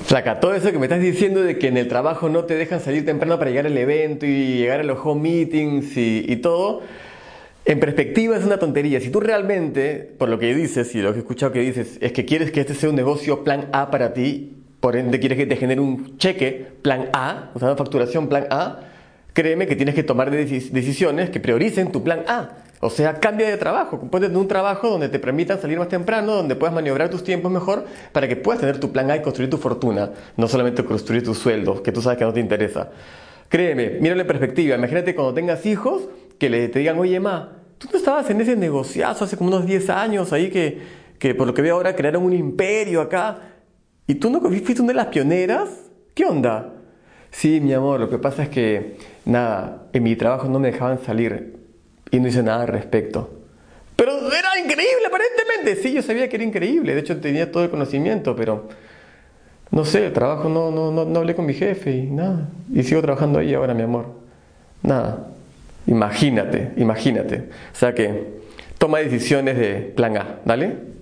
Flaca, todo eso que me estás diciendo de que en el trabajo no te dejan salir temprano para llegar al evento y llegar a los home meetings y, todo, en perspectiva es una tontería. Si tú realmente, por lo que dices y lo que he escuchado que dices, es que quieres que este sea un negocio plan A para ti, por ende quieres que te genere un cheque plan A, o sea, una facturación plan A, créeme que tienes que tomar decisiones que prioricen tu plan A. O sea, cambia de trabajo. Ponte en un trabajo donde te permitan salir más temprano, donde puedas maniobrar tus tiempos mejor para que puedas tener tu plan A y construir tu fortuna, no solamente construir tu sueldo, que tú sabes que no te interesa. Créeme, míralo en perspectiva. Imagínate cuando tengas hijos que le, te digan, oye, ma, tú no estabas en ese negociazo hace como unos 10 años ahí que, que por lo que veo ahora crearon un imperio acá y tú no fuiste una de las pioneras. ¿Qué onda? Sí, mi amor, lo que pasa es que, nada, en mi trabajo no me dejaban salir y no hice nada al respecto. Pero era increíble, aparentemente. Sí, yo sabía que era increíble. De hecho, tenía todo el conocimiento, pero no sé, el trabajo no, no, no, no hablé con mi jefe y nada. Y sigo trabajando ahí ahora, mi amor. Nada. Imagínate, imagínate. O sea que toma decisiones de plan A, ¿dale?